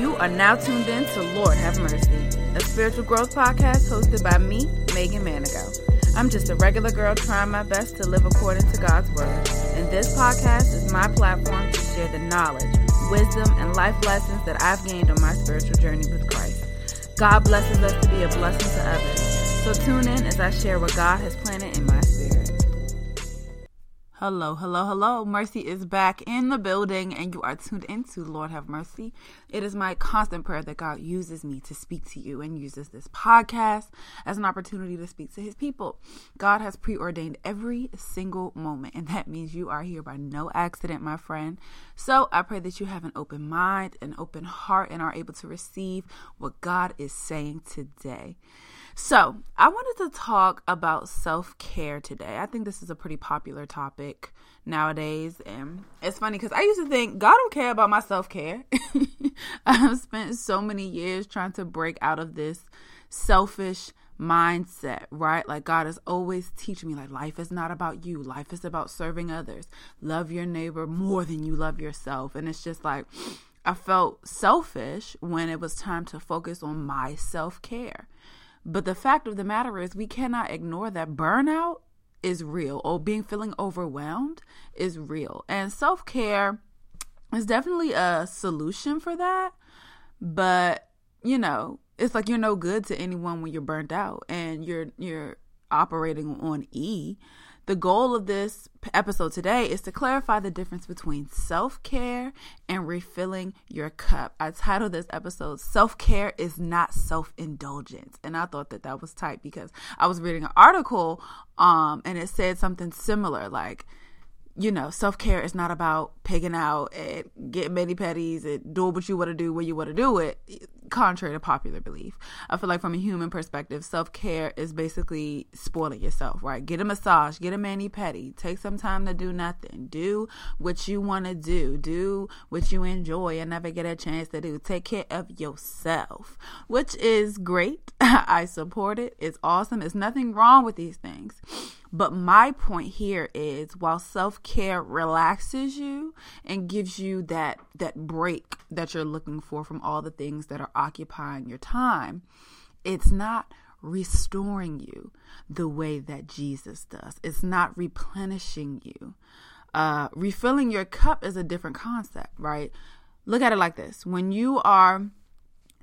You are now tuned in to Lord Have Mercy, a spiritual growth podcast hosted by me, Megan Manigo. I'm just a regular girl trying my best to live according to God's word, and this podcast is my platform to share the knowledge, wisdom, and life lessons that I've gained on my spiritual journey with Christ. God blesses us to be a blessing to others. So tune in as I share what God has planted in my spirit. Hello, hello, hello. Mercy is back in the building, and you are tuned into Lord Have Mercy. It is my constant prayer that God uses me to speak to you and uses this podcast as an opportunity to speak to his people. God has preordained every single moment, and that means you are here by no accident, my friend. So I pray that you have an open mind, an open heart, and are able to receive what God is saying today. So, I wanted to talk about self care today. I think this is a pretty popular topic nowadays. And it's funny because I used to think God don't care about my self care. I've spent so many years trying to break out of this selfish mindset, right? Like God is always teaching me like life is not about you. Life is about serving others. Love your neighbor more than you love yourself. And it's just like I felt selfish when it was time to focus on my self-care. But the fact of the matter is, we cannot ignore that burnout is real or being feeling overwhelmed is real. And self care is definitely a solution for that. But, you know, it's like you're no good to anyone when you're burnt out and you're you're operating on E. The goal of this episode today is to clarify the difference between self care and refilling your cup. I titled this episode, Self Care is Not Self Indulgence. And I thought that that was tight because I was reading an article um, and it said something similar like, you know, self care is not about pigging out and getting mani pedis and doing what you want to do when you want to do it, contrary to popular belief. I feel like from a human perspective, self care is basically spoiling yourself, right? Get a massage, get a mani pedi, take some time to do nothing, do what you want to do, do what you enjoy and never get a chance to do. Take care of yourself, which is great. I support it. It's awesome. There's nothing wrong with these things. But my point here is while self-care relaxes you and gives you that that break that you're looking for from all the things that are occupying your time, it's not restoring you the way that Jesus does. It's not replenishing you. Uh, refilling your cup is a different concept, right? Look at it like this when you are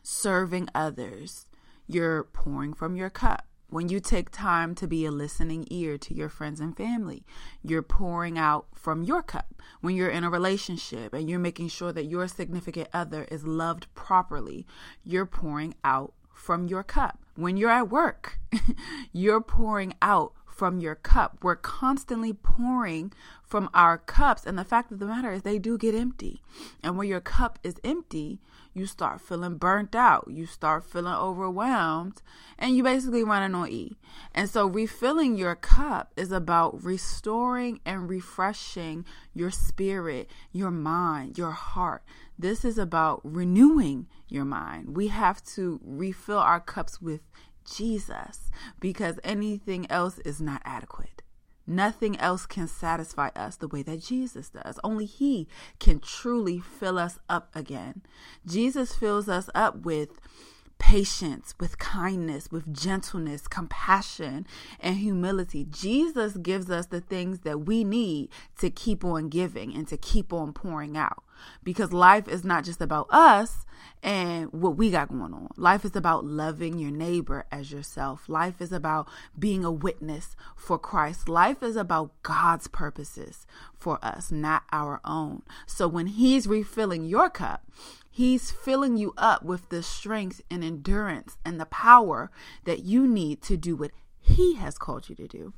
serving others, you're pouring from your cup. When you take time to be a listening ear to your friends and family, you're pouring out from your cup. When you're in a relationship and you're making sure that your significant other is loved properly, you're pouring out from your cup. When you're at work, you're pouring out from your cup. We're constantly pouring from our cups. And the fact of the matter is, they do get empty. And when your cup is empty, you start feeling burnt out, you start feeling overwhelmed, and you basically running on E. And so, refilling your cup is about restoring and refreshing your spirit, your mind, your heart. This is about renewing your mind. We have to refill our cups with Jesus because anything else is not adequate. Nothing else can satisfy us the way that Jesus does. Only He can truly fill us up again. Jesus fills us up with patience, with kindness, with gentleness, compassion, and humility. Jesus gives us the things that we need to keep on giving and to keep on pouring out because life is not just about us and what we got going on. Life is about loving your neighbor as yourself. Life is about being a witness for Christ. Life is about God's purposes for us, not our own. So when He's refilling your cup, He's filling you up with the strength and endurance and the power that you need to do what He has called you to do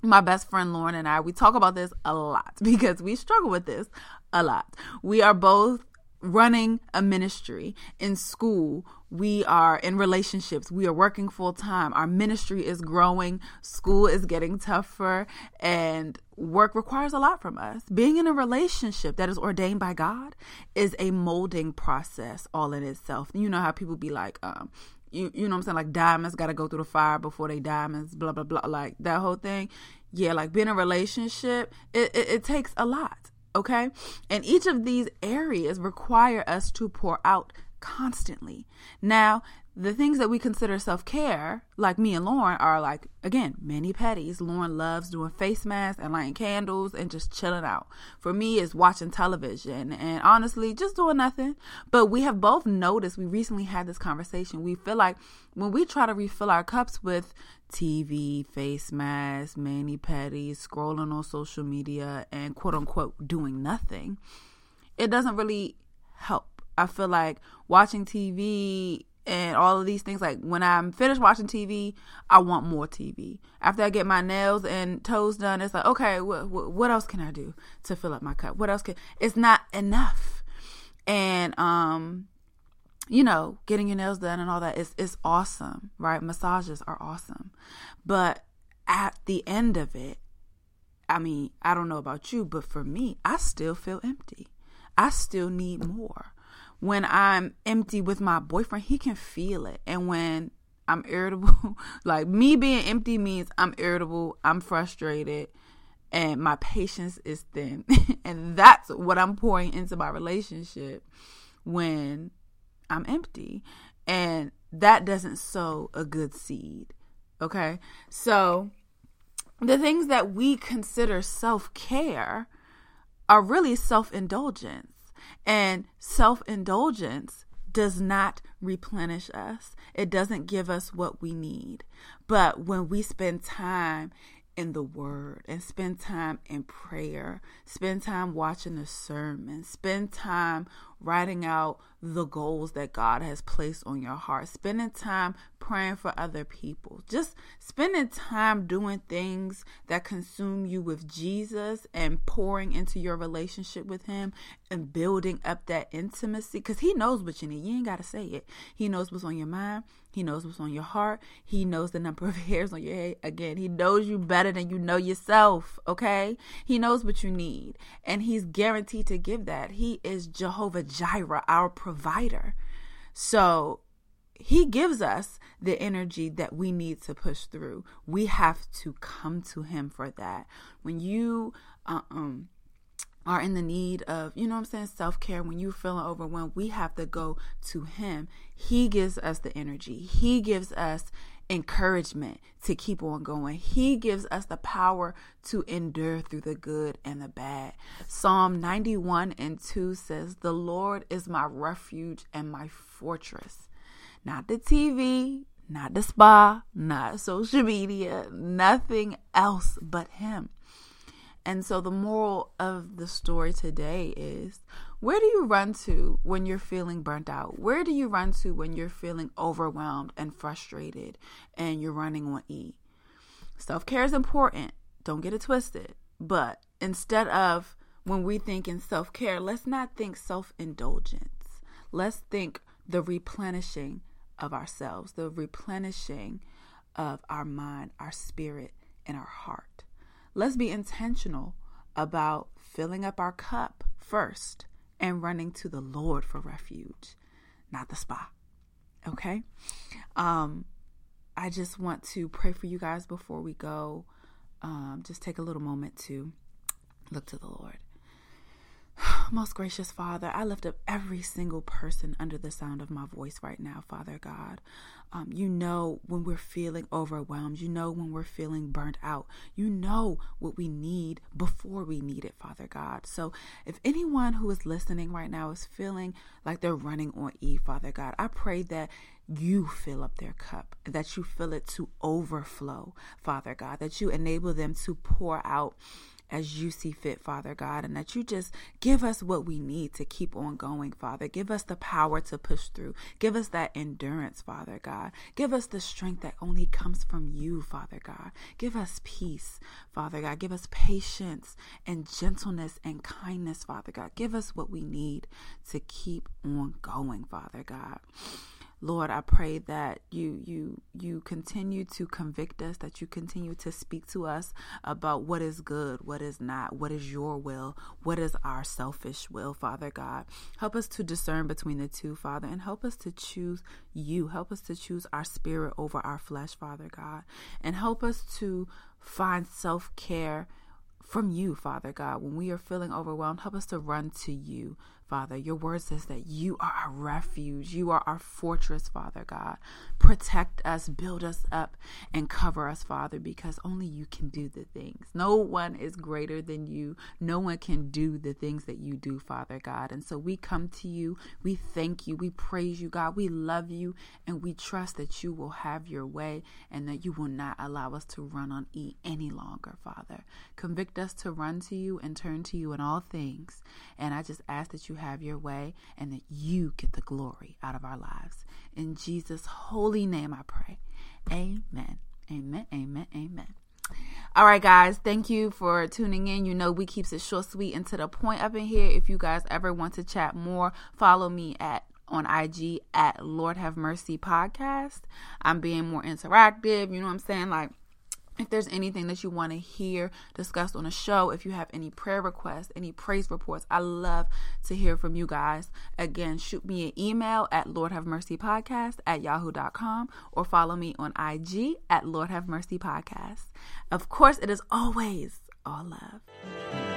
my best friend Lauren and I, we talk about this a lot because we struggle with this a lot. We are both running a ministry in school. We are in relationships. We are working full time. Our ministry is growing. School is getting tougher and work requires a lot from us. Being in a relationship that is ordained by God is a molding process all in itself. You know how people be like, um, you you know what I'm saying like diamonds got to go through the fire before they diamonds blah blah blah like that whole thing yeah like being in a relationship it, it, it takes a lot okay and each of these areas require us to pour out constantly. Now, the things that we consider self care, like me and Lauren, are like, again, mani pedis. Lauren loves doing face masks and lighting candles and just chilling out. For me, it's watching television and honestly, just doing nothing. But we have both noticed, we recently had this conversation. We feel like when we try to refill our cups with TV, face masks, mani pedis, scrolling on social media, and quote unquote doing nothing, it doesn't really help. I feel like watching TV and all of these things, like when I'm finished watching TV, I want more TV. After I get my nails and toes done, it's like, okay, what, what else can I do to fill up my cup? What else can, it's not enough. And, um, you know, getting your nails done and all that is is awesome, right? Massages are awesome. But at the end of it, I mean, I don't know about you, but for me, I still feel empty. I still need more. When I'm empty with my boyfriend, he can feel it. And when I'm irritable, like me being empty means I'm irritable, I'm frustrated, and my patience is thin. and that's what I'm pouring into my relationship when I'm empty. And that doesn't sow a good seed. Okay. So the things that we consider self care are really self indulgence. And self indulgence does not replenish us, it doesn't give us what we need. But when we spend time in the word and spend time in prayer, spend time watching the sermon, spend time writing out the goals that God has placed on your heart, spending time praying for other people, just spending time doing things that consume you with Jesus and pouring into your relationship with Him and building up that intimacy because He knows what you need. You ain't got to say it. He knows what's on your mind, He knows what's on your heart, He knows the number of hairs on your head. Again, He knows you better than you know yourself, okay? He knows what you need, and He's guaranteed to give that. He is Jehovah Jireh, our provider. So he gives us the energy that we need to push through. We have to come to him for that. When you um are in the need of, you know I'm saying, self care, when you're feeling overwhelmed, we have to go to Him. He gives us the energy, He gives us encouragement to keep on going. He gives us the power to endure through the good and the bad. Psalm 91 and 2 says, The Lord is my refuge and my fortress. Not the TV, not the spa, not social media, nothing else but Him. And so the moral of the story today is where do you run to when you're feeling burnt out? Where do you run to when you're feeling overwhelmed and frustrated and you're running on E? Self care is important. Don't get it twisted. But instead of when we think in self care, let's not think self indulgence. Let's think the replenishing of ourselves, the replenishing of our mind, our spirit, and our heart. Let's be intentional about filling up our cup first and running to the Lord for refuge, not the spa. Okay? Um, I just want to pray for you guys before we go. Um, just take a little moment to look to the Lord. Most gracious Father, I lift up every single person under the sound of my voice right now, Father God. Um, you know when we're feeling overwhelmed. You know when we're feeling burnt out. You know what we need before we need it, Father God. So if anyone who is listening right now is feeling like they're running on E, Father God, I pray that you fill up their cup, that you fill it to overflow, Father God, that you enable them to pour out as you see fit, Father God, and that you just give us what we need to keep on going, Father. Give us the power to push through. Give us that endurance, Father God. Give us the strength that only comes from you, Father God. Give us peace, Father God. Give us patience and gentleness and kindness, Father God. Give us what we need to keep on going, Father God. Lord, I pray that you you you continue to convict us, that you continue to speak to us about what is good, what is not, what is your will, what is our selfish will, Father God. Help us to discern between the two, Father, and help us to choose you. Help us to choose our spirit over our flesh, Father God. And help us to find self-care from you, Father God. When we are feeling overwhelmed, help us to run to you, Father. Your word says that you are our refuge. You are our fortress, Father God. Protect us, build us up, and cover us, Father, because only you can do the things. No one is greater than you. No one can do the things that you do, Father God. And so we come to you. We thank you. We praise you, God. We love you, and we trust that you will have your way and that you will not allow us to run on E any longer, Father. Convict us to run to you and turn to you in all things. And I just ask that you have your way and that you get the glory out of our lives. In Jesus' holy name, I pray. Amen. Amen. Amen. Amen. All right, guys. Thank you for tuning in. You know, we keeps it short, sweet, and to the point up in here. If you guys ever want to chat more, follow me at on IG at Lord Have Mercy Podcast. I'm being more interactive. You know what I'm saying? Like if there's anything that you want to hear discussed on a show, if you have any prayer requests, any praise reports, I love to hear from you guys. Again, shoot me an email at Lord Have Mercy Podcast at yahoo.com or follow me on IG at Lord Have Mercy Podcast. Of course, it is always all love.